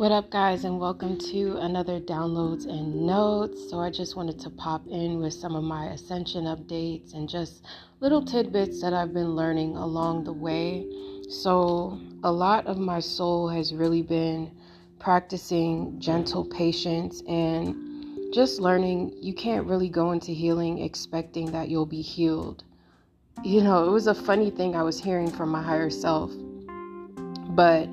What up, guys, and welcome to another downloads and notes. So, I just wanted to pop in with some of my ascension updates and just little tidbits that I've been learning along the way. So, a lot of my soul has really been practicing gentle patience and just learning you can't really go into healing expecting that you'll be healed. You know, it was a funny thing I was hearing from my higher self, but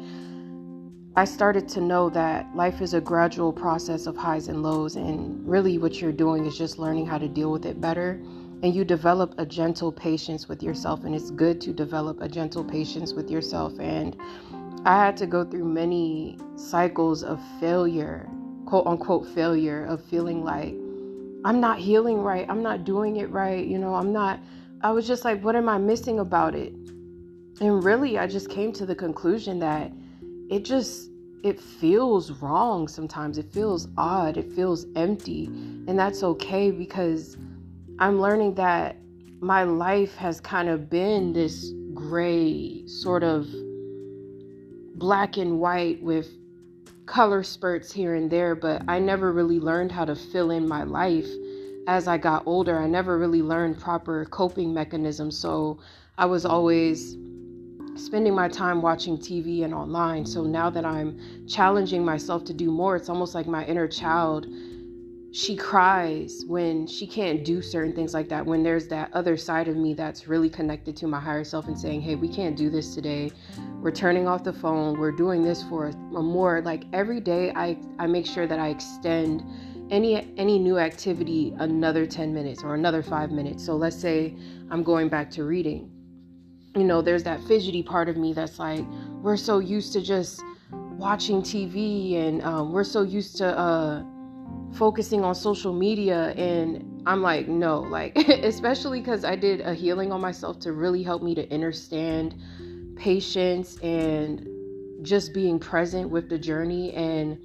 I started to know that life is a gradual process of highs and lows, and really what you're doing is just learning how to deal with it better. And you develop a gentle patience with yourself, and it's good to develop a gentle patience with yourself. And I had to go through many cycles of failure, quote unquote failure, of feeling like I'm not healing right, I'm not doing it right, you know, I'm not. I was just like, what am I missing about it? And really, I just came to the conclusion that it just it feels wrong sometimes. It feels odd. It feels empty. And that's okay because I'm learning that my life has kind of been this gray, sort of black and white with color spurts here and there, but I never really learned how to fill in my life as I got older. I never really learned proper coping mechanisms. So I was always spending my time watching TV and online. So now that I'm challenging myself to do more, it's almost like my inner child. She cries when she can't do certain things like that. When there's that other side of me that's really connected to my higher self and saying, Hey, we can't do this today. We're turning off the phone. We're doing this for a more. Like every day, I, I make sure that I extend any any new activity another 10 minutes or another 5 minutes. So let's say I'm going back to reading you know, there's that fidgety part of me that's like, we're so used to just watching TV and um, we're so used to uh, focusing on social media. And I'm like, no, like, especially because I did a healing on myself to really help me to understand patience and just being present with the journey and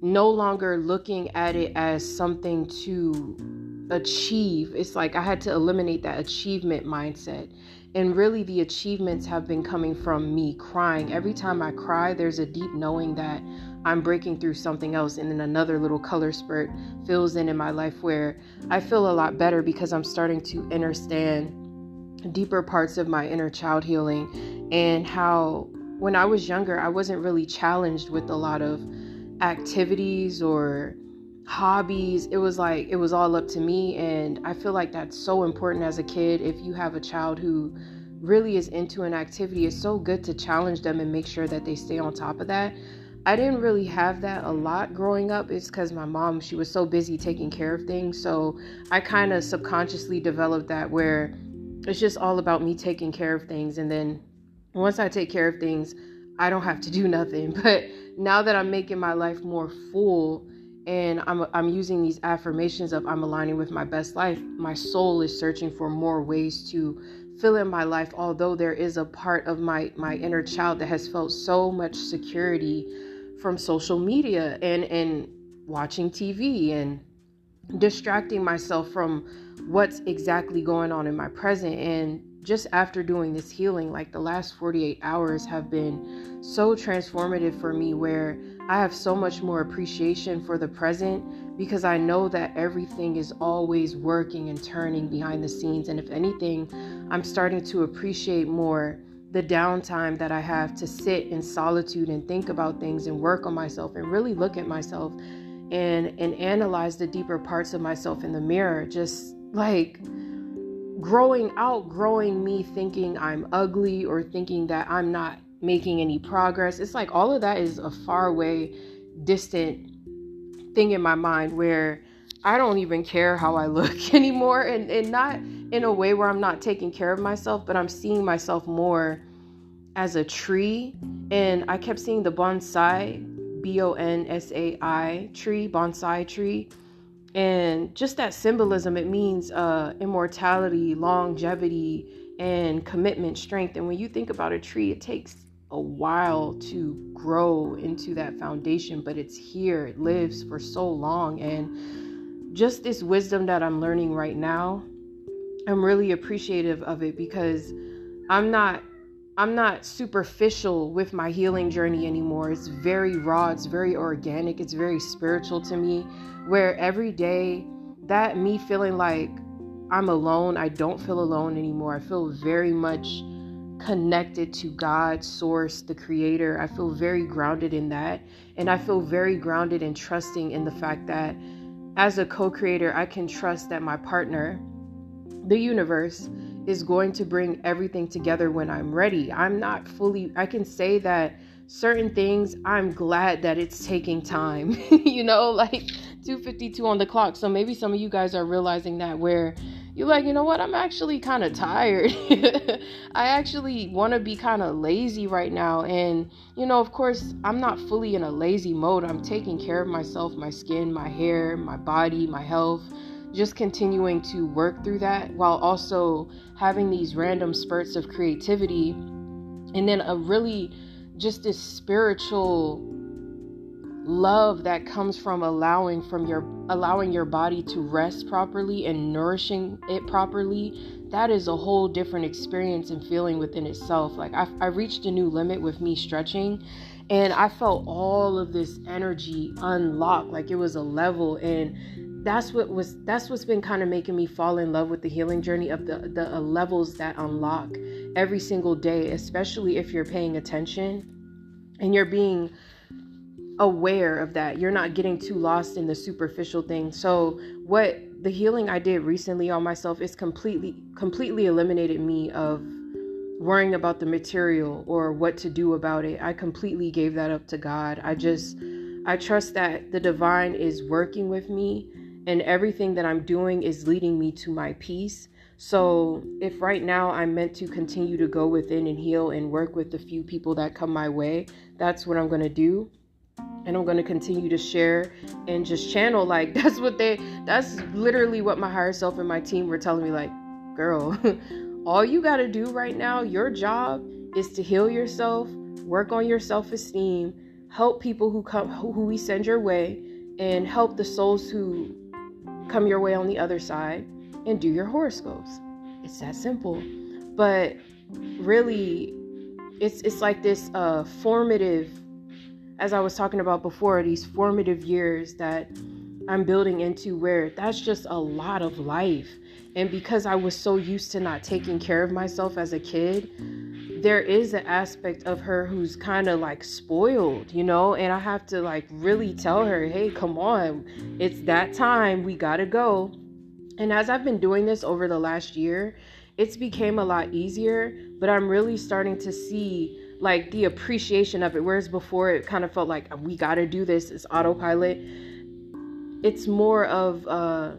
no longer looking at it as something to achieve. It's like I had to eliminate that achievement mindset and really, the achievements have been coming from me crying. Every time I cry, there's a deep knowing that I'm breaking through something else. And then another little color spurt fills in in my life where I feel a lot better because I'm starting to understand deeper parts of my inner child healing and how when I was younger, I wasn't really challenged with a lot of activities or hobbies it was like it was all up to me and i feel like that's so important as a kid if you have a child who really is into an activity it's so good to challenge them and make sure that they stay on top of that. I didn't really have that a lot growing up it's because my mom she was so busy taking care of things so i kind of subconsciously developed that where it's just all about me taking care of things and then once i take care of things i don't have to do nothing. But now that i'm making my life more full and I'm I'm using these affirmations of I'm aligning with my best life. My soul is searching for more ways to fill in my life although there is a part of my my inner child that has felt so much security from social media and and watching TV and distracting myself from what's exactly going on in my present and just after doing this healing like the last 48 hours have been so transformative for me where I have so much more appreciation for the present because I know that everything is always working and turning behind the scenes. And if anything, I'm starting to appreciate more the downtime that I have to sit in solitude and think about things and work on myself and really look at myself and and analyze the deeper parts of myself in the mirror just like growing out growing me thinking I'm ugly or thinking that I'm not making any progress. It's like all of that is a far away, distant thing in my mind where I don't even care how I look anymore. And, and not in a way where I'm not taking care of myself, but I'm seeing myself more as a tree. And I kept seeing the bonsai, B O N S A I tree, bonsai tree. And just that symbolism, it means uh, immortality, longevity, and commitment, strength. And when you think about a tree, it takes a while to grow into that foundation, but it's here, it lives for so long. And just this wisdom that I'm learning right now, I'm really appreciative of it because I'm not I'm not superficial with my healing journey anymore. It's very raw, it's very organic, it's very spiritual to me. Where every day, that me feeling like I'm alone, I don't feel alone anymore. I feel very much connected to God, source, the creator. I feel very grounded in that. And I feel very grounded and trusting in the fact that as a co creator, I can trust that my partner, the universe, is going to bring everything together when I'm ready. I'm not fully, I can say that certain things, I'm glad that it's taking time, you know, like 252 on the clock. So maybe some of you guys are realizing that where you're like, you know what, I'm actually kind of tired. I actually want to be kind of lazy right now. And, you know, of course, I'm not fully in a lazy mode. I'm taking care of myself, my skin, my hair, my body, my health just continuing to work through that while also having these random spurts of creativity and then a really just this spiritual love that comes from allowing from your allowing your body to rest properly and nourishing it properly that is a whole different experience and feeling within itself. Like I, I reached a new limit with me stretching and i felt all of this energy unlock. Like it was a level and that's what was that's what's been kind of making me fall in love with the healing journey of the the uh, levels that unlock every single day especially if you're paying attention and you're being aware of that you're not getting too lost in the superficial thing so what the healing i did recently on myself is completely completely eliminated me of worrying about the material or what to do about it i completely gave that up to god i just i trust that the divine is working with me and everything that I'm doing is leading me to my peace. So, if right now I'm meant to continue to go within and heal and work with the few people that come my way, that's what I'm going to do. And I'm going to continue to share and just channel. Like, that's what they, that's literally what my higher self and my team were telling me. Like, girl, all you got to do right now, your job is to heal yourself, work on your self esteem, help people who come, who we send your way, and help the souls who come your way on the other side and do your horoscopes. It's that simple. But really, it's it's like this uh, formative, as I was talking about before, these formative years that I'm building into where that's just a lot of life. And because I was so used to not taking care of myself as a kid, there is an aspect of her who's kind of like spoiled, you know, and I have to like really tell her, hey, come on, it's that time, we gotta go. And as I've been doing this over the last year, it's became a lot easier, but I'm really starting to see like the appreciation of it. Whereas before it kind of felt like we gotta do this, it's autopilot. It's more of uh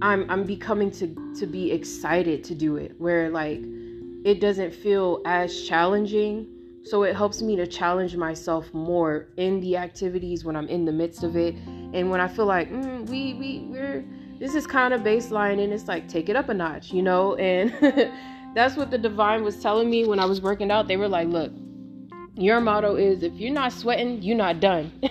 I'm I'm becoming to to be excited to do it. Where like it doesn't feel as challenging. So it helps me to challenge myself more in the activities when I'm in the midst of it. And when I feel like, mm, we, we, we're, this is kind of baseline and it's like, take it up a notch, you know? And that's what the divine was telling me when I was working out. They were like, look, your motto is if you're not sweating you're not done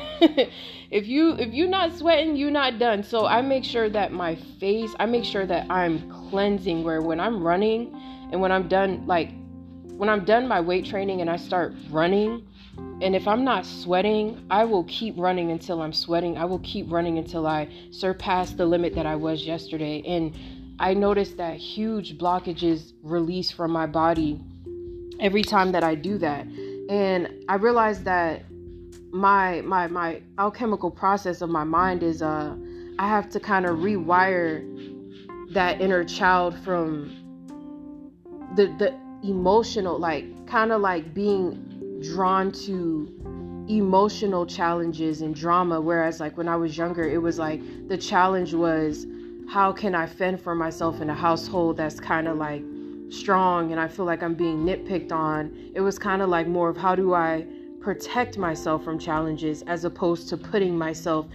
if you if you're not sweating you're not done so i make sure that my face i make sure that i'm cleansing where when i'm running and when I'm done, like when I'm done my weight training and I start running, and if I'm not sweating, I will keep running until I'm sweating. I will keep running until I surpass the limit that I was yesterday. And I notice that huge blockages release from my body every time that I do that. And I realized that my my my alchemical process of my mind is uh I have to kind of rewire that inner child from the the emotional like kind of like being drawn to emotional challenges and drama. Whereas like when I was younger it was like the challenge was how can I fend for myself in a household that's kind of like strong and I feel like I'm being nitpicked on it was kind of like more of how do I protect myself from challenges as opposed to putting myself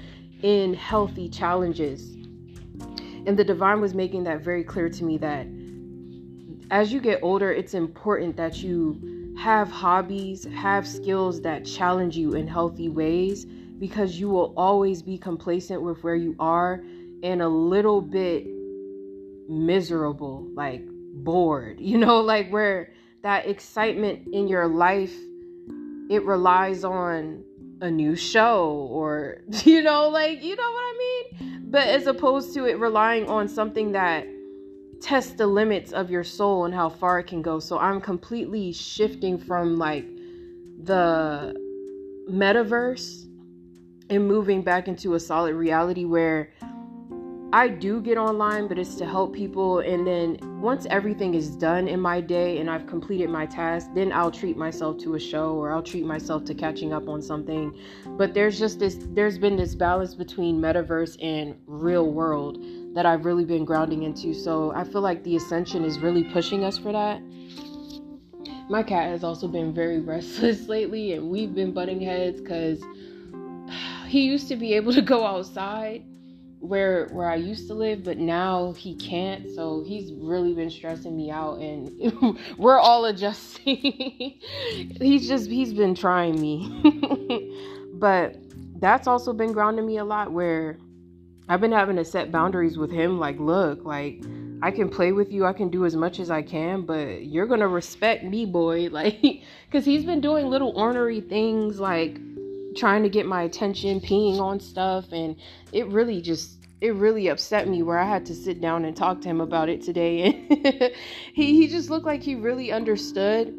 in healthy challenges. And the divine was making that very clear to me that as you get older, it's important that you have hobbies, have skills that challenge you in healthy ways because you will always be complacent with where you are and a little bit miserable, like bored, you know, like where that excitement in your life it relies on a new show or you know like you know what I mean? But as opposed to it relying on something that tests the limits of your soul and how far it can go. So I'm completely shifting from like the metaverse and moving back into a solid reality where I do get online, but it's to help people. And then once everything is done in my day and I've completed my task, then I'll treat myself to a show or I'll treat myself to catching up on something. But there's just this, there's been this balance between metaverse and real world that I've really been grounding into. So I feel like the ascension is really pushing us for that. My cat has also been very restless lately, and we've been butting heads because he used to be able to go outside where where I used to live, but now he can't. So he's really been stressing me out, and we're all adjusting. he's just he's been trying me, but that's also been grounding me a lot. Where I've been having to set boundaries with him. Like, look, like I can play with you, I can do as much as I can, but you're gonna respect me, boy. Like, because he's been doing little ornery things like trying to get my attention, peeing on stuff, and it really just it really upset me where I had to sit down and talk to him about it today. And he he just looked like he really understood.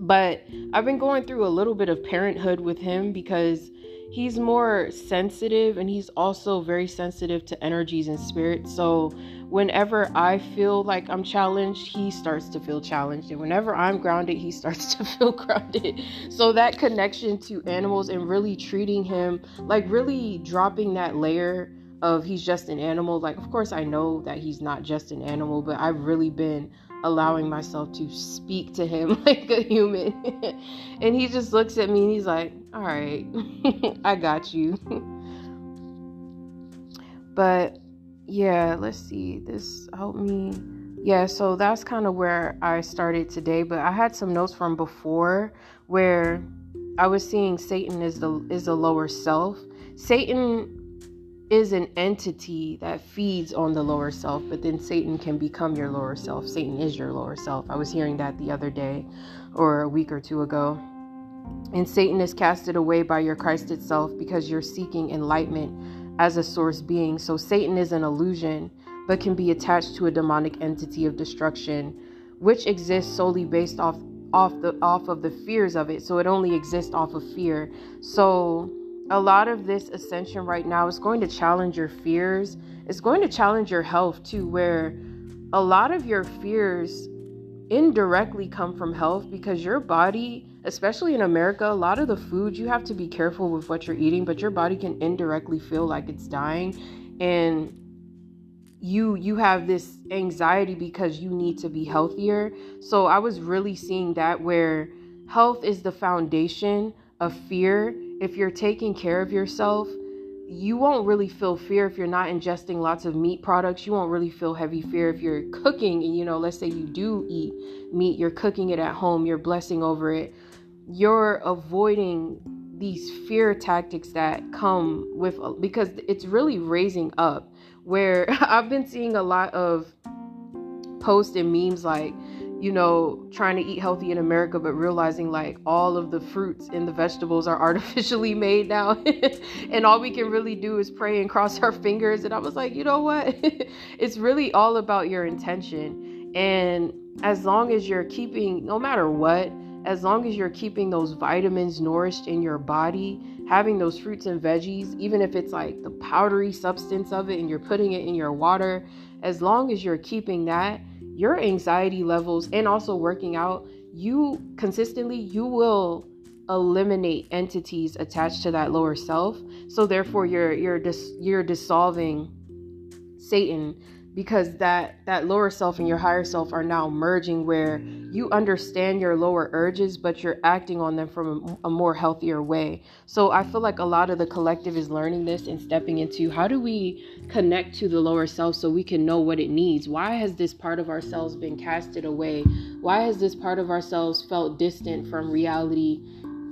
But I've been going through a little bit of parenthood with him because he's more sensitive and he's also very sensitive to energies and spirits. So whenever I feel like I'm challenged, he starts to feel challenged. And whenever I'm grounded, he starts to feel grounded. So that connection to animals and really treating him like really dropping that layer of he's just an animal. Like, of course, I know that he's not just an animal, but I've really been allowing myself to speak to him like a human. and he just looks at me and he's like, All right, I got you. but yeah, let's see. This helped me. Yeah, so that's kind of where I started today, but I had some notes from before where I was seeing Satan is the is the lower self. Satan is an entity that feeds on the lower self, but then Satan can become your lower self. Satan is your lower self. I was hearing that the other day or a week or two ago. And Satan is casted away by your Christ itself because you're seeking enlightenment as a source being. So Satan is an illusion, but can be attached to a demonic entity of destruction, which exists solely based off off the off of the fears of it. So it only exists off of fear. So a lot of this ascension right now is going to challenge your fears. It's going to challenge your health too, where a lot of your fears indirectly come from health because your body, especially in America, a lot of the food you have to be careful with what you're eating, but your body can indirectly feel like it's dying and you you have this anxiety because you need to be healthier. So I was really seeing that where health is the foundation of fear if you're taking care of yourself, you won't really feel fear if you're not ingesting lots of meat products. You won't really feel heavy fear if you're cooking and, you know, let's say you do eat meat, you're cooking it at home, you're blessing over it. You're avoiding these fear tactics that come with because it's really raising up where I've been seeing a lot of posts and memes like you know, trying to eat healthy in America, but realizing like all of the fruits and the vegetables are artificially made now. and all we can really do is pray and cross our fingers. And I was like, you know what? it's really all about your intention. And as long as you're keeping, no matter what, as long as you're keeping those vitamins nourished in your body, having those fruits and veggies, even if it's like the powdery substance of it and you're putting it in your water, as long as you're keeping that, your anxiety levels and also working out, you consistently, you will eliminate entities attached to that lower self. So therefore you're you're dis- you're dissolving Satan because that that lower self and your higher self are now merging where you understand your lower urges but you're acting on them from a, a, more healthier way. So i feel like a lot of the collective is learning this and stepping into how do we connect to the lower self so we can know what it needs? Why has this part of ourselves been casted away? Why has this part of ourselves felt distant from reality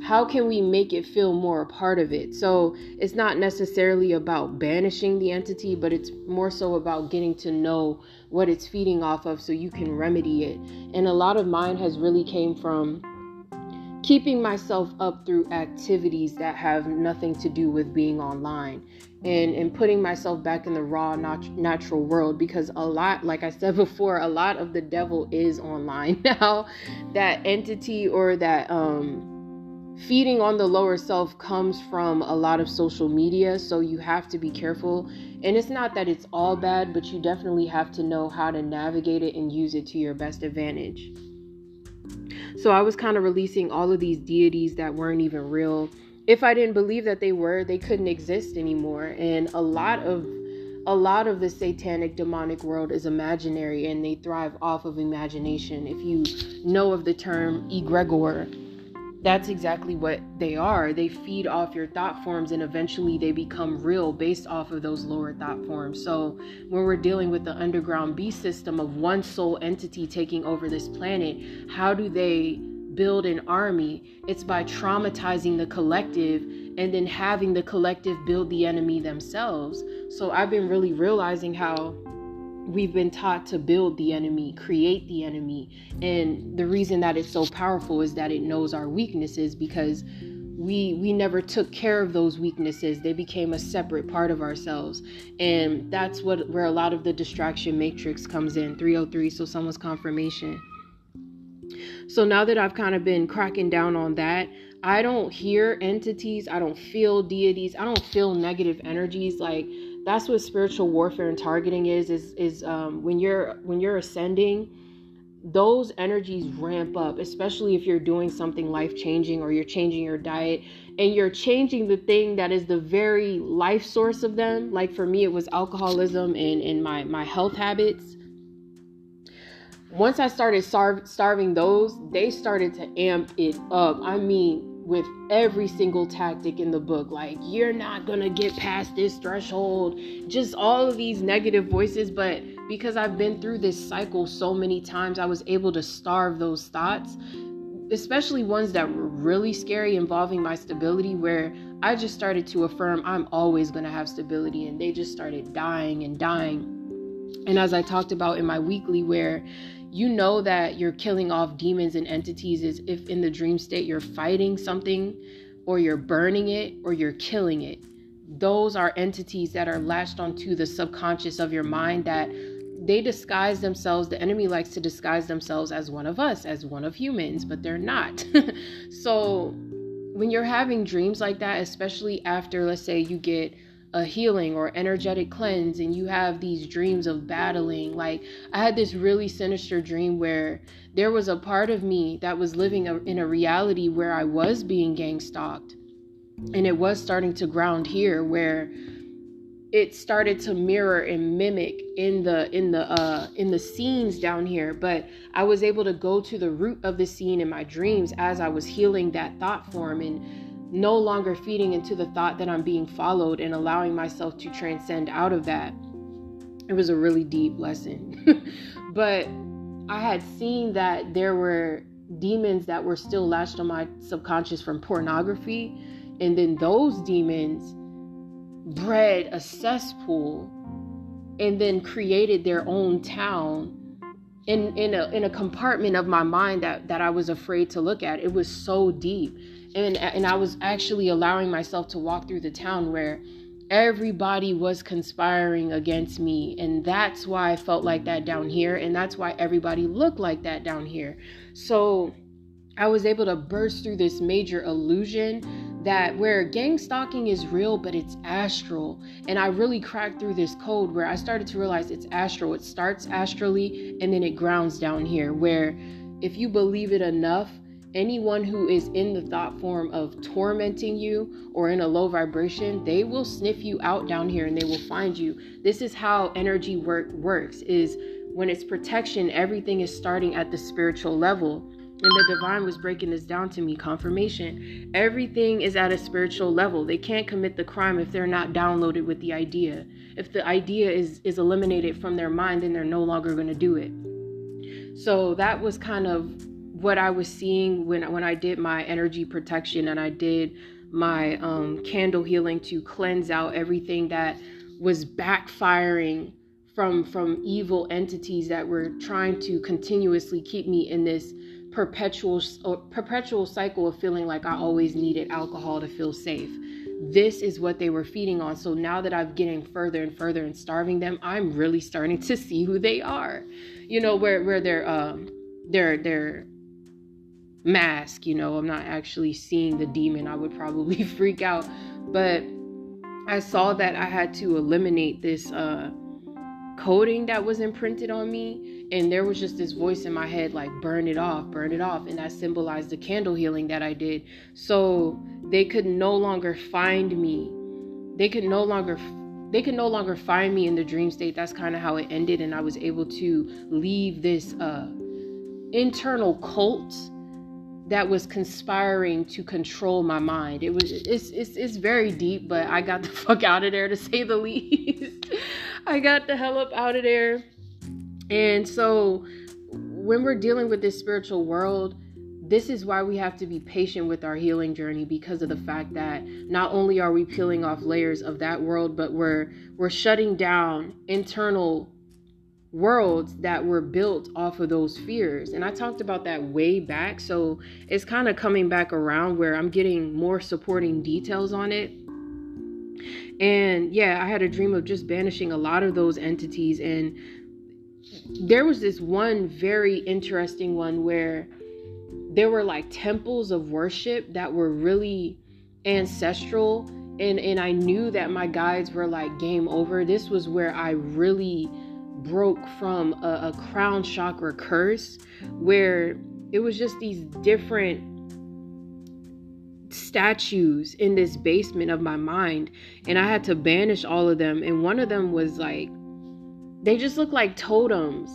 how can we make it feel more a part of it? So it's not necessarily about banishing the entity, but it's more so about getting to know what it's feeding off of so you can remedy it. And a lot of mine has really came from keeping myself up through activities that have nothing to do with being online and and putting myself back in the raw nat- natural world because a lot like i said before a lot of the devil is online now that entity or that um feeding on the lower self comes from a lot of social media so you have to be careful and it's not that it's all bad but you definitely have to know how to navigate it and use it to your best advantage so I was kind of releasing all of these deities that weren't even real. If I didn't believe that they were, they couldn't exist anymore. And a lot of a lot of the satanic demonic world is imaginary and they thrive off of imagination. If you know of the term egregore, that's exactly what they are. They feed off your thought forms and eventually they become real based off of those lower thought forms. So, when we're dealing with the underground beast system of one soul entity taking over this planet, how do they build an army? It's by traumatizing the collective and then having the collective build the enemy themselves. So, I've been really realizing how we've been taught to build the enemy, create the enemy. And the reason that it's so powerful is that it knows our weaknesses because we we never took care of those weaknesses. They became a separate part of ourselves. And that's what where a lot of the distraction matrix comes in. 303, so someone's confirmation. So now that I've kind of been cracking down on that, I don't hear entities, I don't feel deities, I don't feel negative energies like that's what spiritual warfare and targeting is is is um, when you're when you're ascending those energies ramp up especially if you're doing something life changing or you're changing your diet and you're changing the thing that is the very life source of them. Like for me it was alcoholism and and my my health habits. Once i started starve, starving those they started to amp it up. I mean with every single tactic in the book. Like, you're not gonna get past this threshold, just all of these negative voices. But because I've been through this cycle so many times, I was able to starve those thoughts, especially ones that were really scary involving my stability, where I just started to affirm I'm always gonna have stability, and they just started dying and dying. And as I talked about in my weekly, where you know that you're killing off demons and entities is if in the dream state you're fighting something or you're burning it or you're killing it. Those are entities that are latched onto the subconscious of your mind that they disguise themselves. The enemy likes to disguise themselves as one of us, as one of humans, but they're not. so when you're having dreams like that, especially after, let's say, you get a healing or energetic cleanse and you have these dreams of battling. Like i had this really sinister dream where there was a part of me that was living in a reality where i was being gang stalked. And it was starting to ground here where it started to mirror and mimic in the in the uh in the scenes down here. But i was able to go to the root of the scene in my dreams as i was healing that thought form and no longer feeding into the thought that I'm being followed and allowing myself to transcend out of that. It was a really deep lesson. but I had seen that there were demons that were still latched on my subconscious from pornography. And then those demons bred a cesspool and then created their own town in, in, a, in a compartment of my mind that, that I was afraid to look at. It was so deep and and I was actually allowing myself to walk through the town where everybody was conspiring against me and that's why I felt like that down here and that's why everybody looked like that down here. So I was able to burst through this major illusion that where gang stalking is real, but it's astral. And I really cracked through this code where I started to realize it's astral. It starts astrally and then it grounds down here, where if you believe it enough, anyone who is in the thought form of tormenting you or in a low vibration they will sniff you out down here and they will find you. This is how energy work works is when it's protection everything is starting at the spiritual level. And the divine was breaking this down to me confirmation. Everything is at a spiritual level. They can't commit the crime if they're not downloaded with the idea. If the idea is is eliminated from their mind then they're no longer going to do it. So that was kind of what I was seeing when when I did my energy protection and I did my um, candle healing to cleanse out everything that was backfiring from from evil entities that were trying to continuously keep me in this perpetual perpetual cycle of feeling like I always needed alcohol to feel safe. This is what they were feeding on. So now that I'm getting further and further and starving them, I'm really starting to see who they are. You know, where where they're um they're they're mask you know i'm not actually seeing the demon i would probably freak out. But i saw that i had to eliminate this uh coding that was imprinted on me and there was just this voice in my head like burn it off burn it off and that symbolized the candle healing that i did. So they could no longer find me. They could no longer they could no longer find me in the dream state. That's kind of how it ended and i was able to leave this uh internal cult that was conspiring to control my mind. It was it's it's it's very deep, but I got the fuck out of there to say the least. I got the hell up out of there. And so when we're dealing with this spiritual world, this is why we have to be patient with our healing journey because of the fact that not only are we peeling off layers of that world, but we're we're shutting down internal worlds that were built off of those fears. And I talked about that way back. So it's kind of coming back around where I'm getting more supporting details on it. And yeah, I had a dream of just banishing a lot of those entities. And there was this one very interesting one where there were like temples of worship that were really ancestral. And, and I knew that my guides were like game over. This was where I really broke from a, a crown chakra curse where it was just these different statues in this basement of my mind and I had to banish all of them. And one of them was like they just look like totems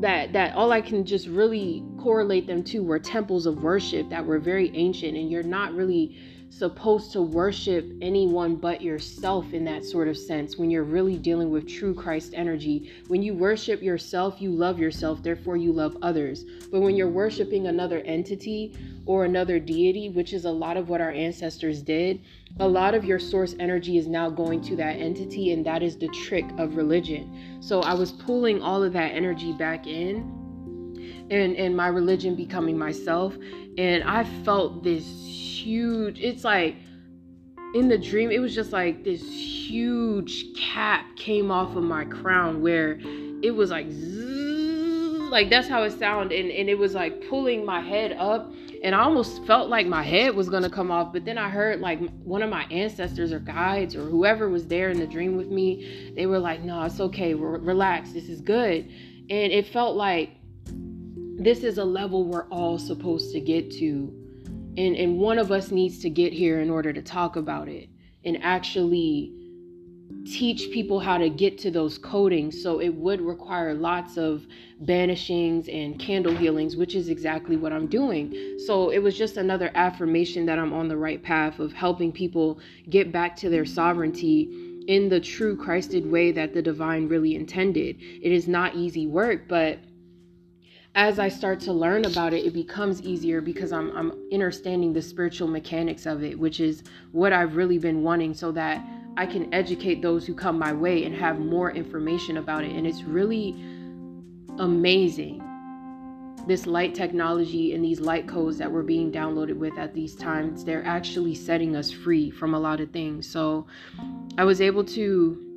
that that all I can just really correlate them to were temples of worship that were very ancient and you're not really supposed to worship anyone but yourself in that sort of sense when you're really dealing with true Christ energy. When you worship yourself, you love yourself, therefore you love others. But when you're worshiping another entity or another deity, which is a lot of what our ancestors did, a lot of your source energy is now going to that entity, and that is the trick of religion. So I was pulling all of that energy back in. And, and my religion becoming myself and i felt this huge, it's like in the dream, it was just like this huge cap came off of my crown where it was like like that's how it sounded and, and it was like pulling my head up and I almost felt like my head was gonna come off, but then I heard like one of my ancestors or guides or whoever was there in the dream with me, they were like, "No, it's okay. relax. This is good." And it felt like this is a level we're all supposed to get to and and one of us needs to get here in order to talk about it and actually teach people how to get to those codings so it would require lots of banishings and candle healings which is exactly what I'm doing. So it was just another affirmation that I'm on the right path of helping people get back to their sovereignty in the true Christed way that the divine really intended. It is not easy work but as I start to learn about it, it becomes easier because I'm I'm understanding the spiritual mechanics of it, which is what I've really been wanting so that I can educate those who come my way and have more information about it. And it's really amazing. This light technology and these light codes that we're being downloaded with at these times, they're actually setting us free from a lot of things. So I was able to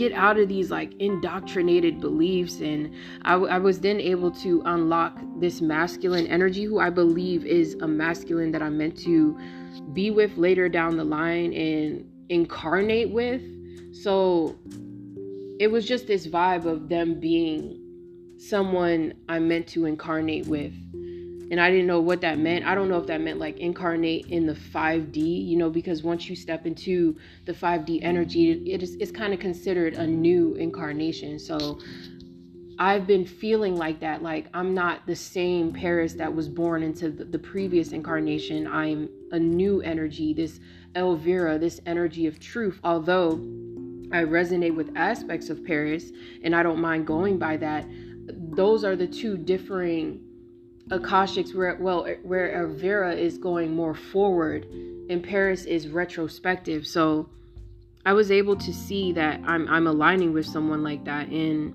get out of these like indoctrinated beliefs and I, was then able to unlock this masculine energy who i believe is a masculine that i'm meant to be with later down the line and incarnate with. So it was just this vibe of them being someone i'm meant to incarnate with and I didn't know what that meant. I don't know if that meant like incarnate in the 5D, you know, because once you step into the 5D energy, it is it's kind of considered a new incarnation. So I've been feeling like that. Like I'm not the same Paris that was born into the, the previous incarnation. I'm a new energy, this Elvira, this energy of truth. Although I resonate with aspects of Paris and I don't mind going by that, those are the two differing Akashics where well where Vera is going more forward and Paris is retrospective. So I was able to see that I'm I'm aligning with someone like that. And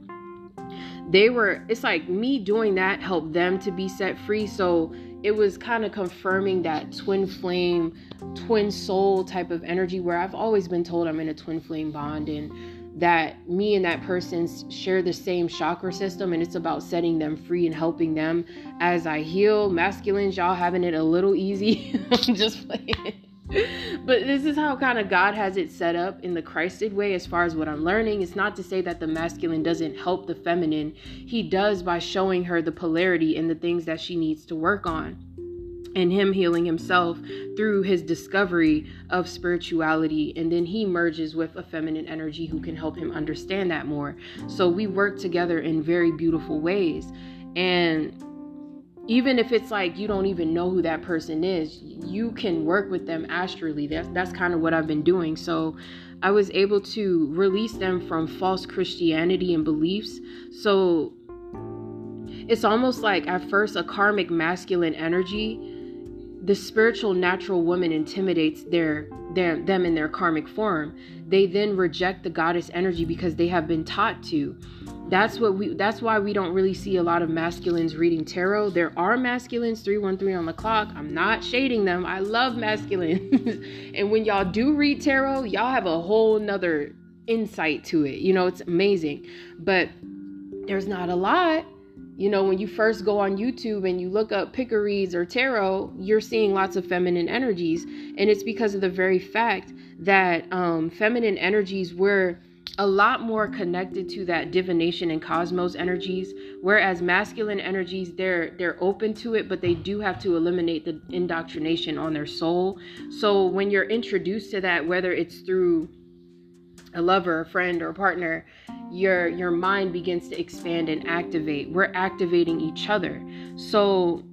they were it's like me doing that helped them to be set free. So it was kind of confirming that twin flame twin soul type of energy where i've always been told i'm in a twin flame bond. And that me and that person share the same chakra system and it's about setting them free and helping them as I heal. Masculines, y'all having it a little easy. I'm just playing. but this is how kind of God has it set up in the Christed way as far as what I'm learning. It's not to say that the masculine doesn't help the feminine. He does by showing her the polarity and the things that she needs to work on and him healing himself through his discovery of spirituality. And then he merges with a feminine energy who can help him understand that more. So we work together in very beautiful ways. And even if it's like you don't even know who that person is, you can work with them astrally. That's that's kind of what I've been doing. So I was able to release them from false Christianity and beliefs. So it's almost like at first a karmic masculine energy the spiritual natural woman intimidates their, their them in their karmic form they then reject the goddess energy because they have been taught to. That's what we that's why we don't really see a lot of masculines reading tarot. There are masculines 313 on the clock. I'm not shading them. I love masculines. And when y'all do read tarot y'all have a whole nother insight to it. You know it's amazing. But there's not a lot you know, when you first go on YouTube and you look up picker reads or tarot, you're seeing lots of feminine energies. And it's because of the very fact that um, feminine energies were a lot more connected to that divination and cosmos energies whereas masculine energies they're they're open to it but they do have to eliminate the indoctrination on their soul so when you're introduced to that whether it's through a lover, a friend, or a partner, your your mind begins to expand and activate. We're activating each other. So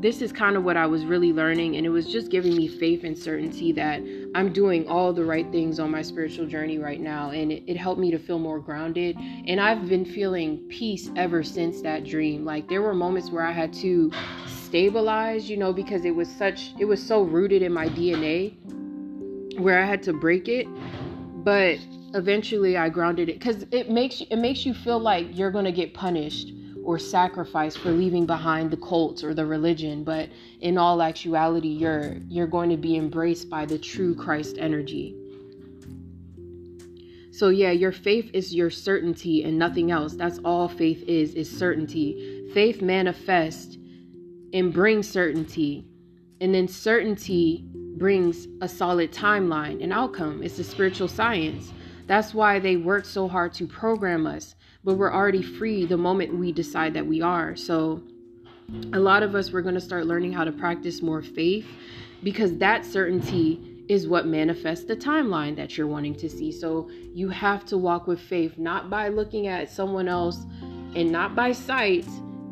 this is kind of what I was really learning, and it was just giving me faith and certainty that I'm doing all the right things on my spiritual journey right now, and it, it, helped me to feel more grounded. And I've been feeling peace ever since that dream. Like there were moments where I had to stabilize, you know, because it was such, it was so rooted in my DNA, where I had to break it. But eventually I grounded it because it makes you, it makes you feel like you're gonna get punished or sacrificed for leaving behind the cults or the religion, but in all actuality, you're you're going to be embraced by the true Christ energy. So yeah, your faith is your certainty and nothing else. That's all faith is is certainty. Faith manifests and brings certainty. And then certainty brings a solid timeline and outcome. It's a spiritual science. That's why they work so hard to program us, but we're already free the moment we decide that we are. So, a lot of us, we're going to start learning how to practice more faith because that certainty is what manifests the timeline that you're wanting to see. So, you have to walk with faith, not by looking at someone else and not by sight,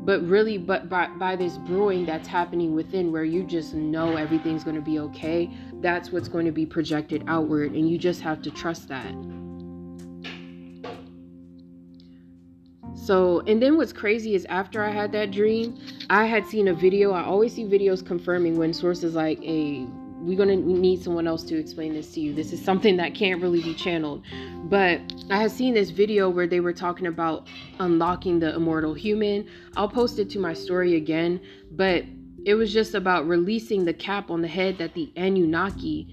but really but by, by this brewing that's happening within where you just know everything's going to be okay that's what's going to be projected outward and you just have to trust that So, and then what's crazy is after I had that dream, I had seen a video. I always see videos confirming when sources like, "Hey, we're gonna need someone else to explain this to you. This is something that can't really be channeled." But I had seen this video where they were talking about unlocking the immortal human. I'll post it to my story again, but it was just about releasing the cap on the head that the Anunnaki,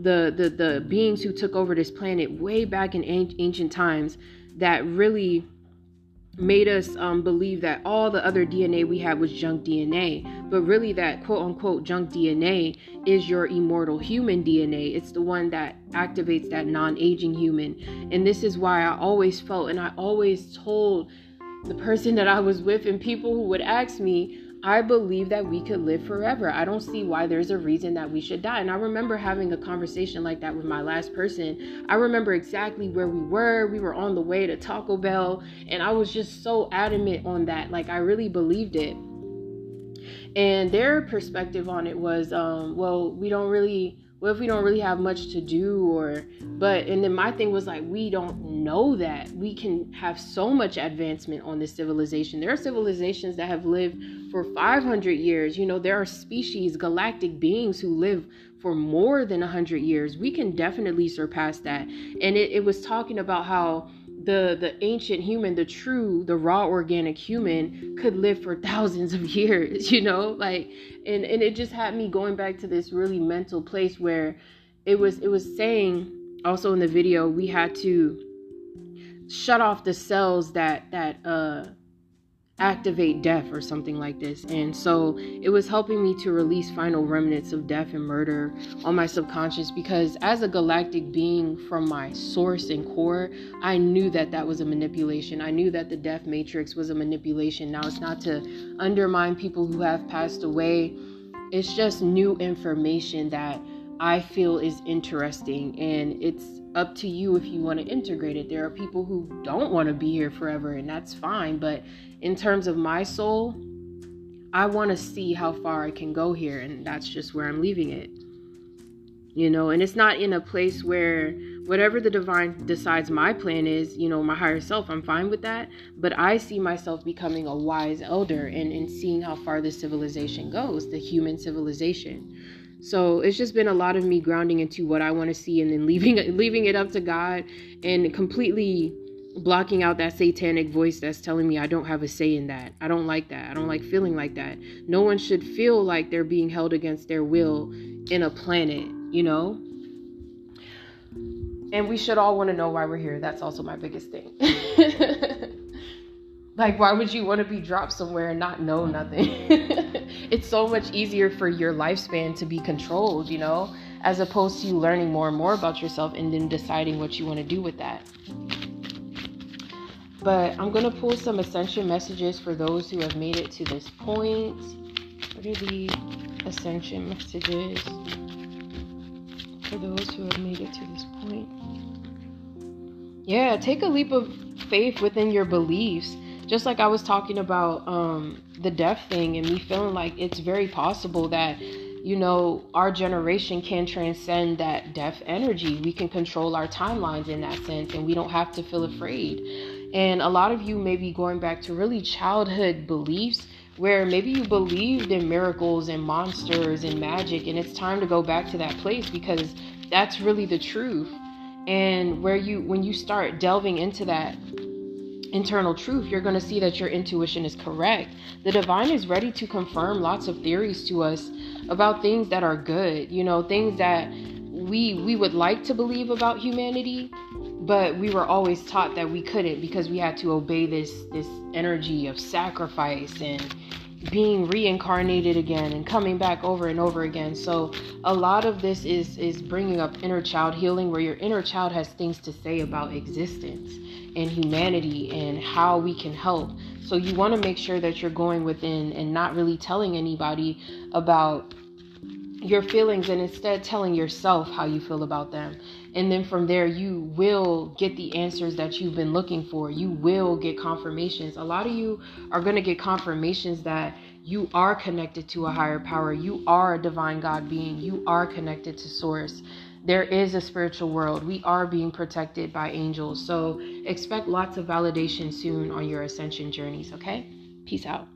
the the the beings who took over this planet way back in ancient times, that really made us um, believe that all the other DNA we had was junk DNA. But really, that quote unquote junk DNA is your immortal human DNA. It's the one that activates that non aging human. And this is why I always felt and I always told the person that I was with and people who would ask me, I believe that we could live forever. I don't see why there's a reason that we should die. And I remember having a conversation like that with my last person. I remember exactly where we were. We were on the way to Taco Bell, and I was just so adamant on that. Like, I really believed it. And their perspective on it was, um, well, we don't really what if we don't really have much to do or but and then my thing was like we don't know that. We can have so much advancement on this civilization. There are civilizations that have lived for 500 years. You know there are species galactic beings who live for more than 100 years. We can definitely surpass that. And it, it was talking about how the the ancient human the true the raw organic human could live for thousands of years you know? Like and and it just had me going back to this really mental place where it was it was saying also in the video we had to shut off the cells that that uh activate death or something like this. And so it was helping me to release final remnants of death and murder on my subconscious because as a galactic being from my source and core, I knew that that was a manipulation. I knew that the death matrix was a manipulation. Now it's not to undermine people who have passed away. It's just new information that I feel is interesting and it's up to you if you want to integrate it. There are people who don't want to be here forever and that's fine, but in terms of my soul, I want to see how far I can go here, and that's just where I'm leaving it. You know, and it's not in a place where whatever the divine decides my plan is, you know, my higher self, I'm fine with that. But I see myself becoming a wise elder and, and seeing how far this civilization goes, the human civilization. So it's just been a lot of me grounding into what I want to see and then leaving leaving it up to God and completely blocking out that satanic voice that's telling me I don't have a say in that. I don't like that. I don't like feeling like that. No one should feel like they're being held against their will in a planet, you know? And we should all want to know why we're here. That's also my biggest thing. like, why would you want to be dropped somewhere and not know nothing? it's so much easier for your lifespan to be controlled, you know, as opposed to you learning more and more about yourself and then deciding what you want to do with that. But I'm going to pull some ascension messages for those who have made it to this point. What are the ascension messages for those who have made it to this point? Yeah, take a leap of faith within your beliefs. Just like I was talking about um, the deaf thing and me feeling like it's very possible that you know, our generation can transcend that deaf energy. We can control our timelines in that sense, and we don't have to feel afraid. And a lot of you may be going back to really childhood beliefs where maybe you believed in miracles and monsters and magic, and it's time to go back to that place because that's really the truth. And where you, when you start delving into that internal truth, you're going to see that your intuition is correct. The divine is ready to confirm lots of theories to us about things that are good, you know, things that we we would like to believe about humanity but we were always taught that we couldn't because we had to obey this this energy of sacrifice and being reincarnated again and coming back over and over again so a lot of this is is bringing up inner child healing where your inner child has things to say about existence and humanity and how we can help so you want to make sure that you're going within and not really telling anybody about your feelings and instead telling yourself how you feel about them. And then from there, you will get the answers that you've been looking for. You will get confirmations. A lot of you are going to get confirmations that you are connected to a higher power. You are a divine God being. You are connected to Source. There is a spiritual world. We are being protected by angels. So expect lots of validation soon on your ascension journeys, okay? Peace out.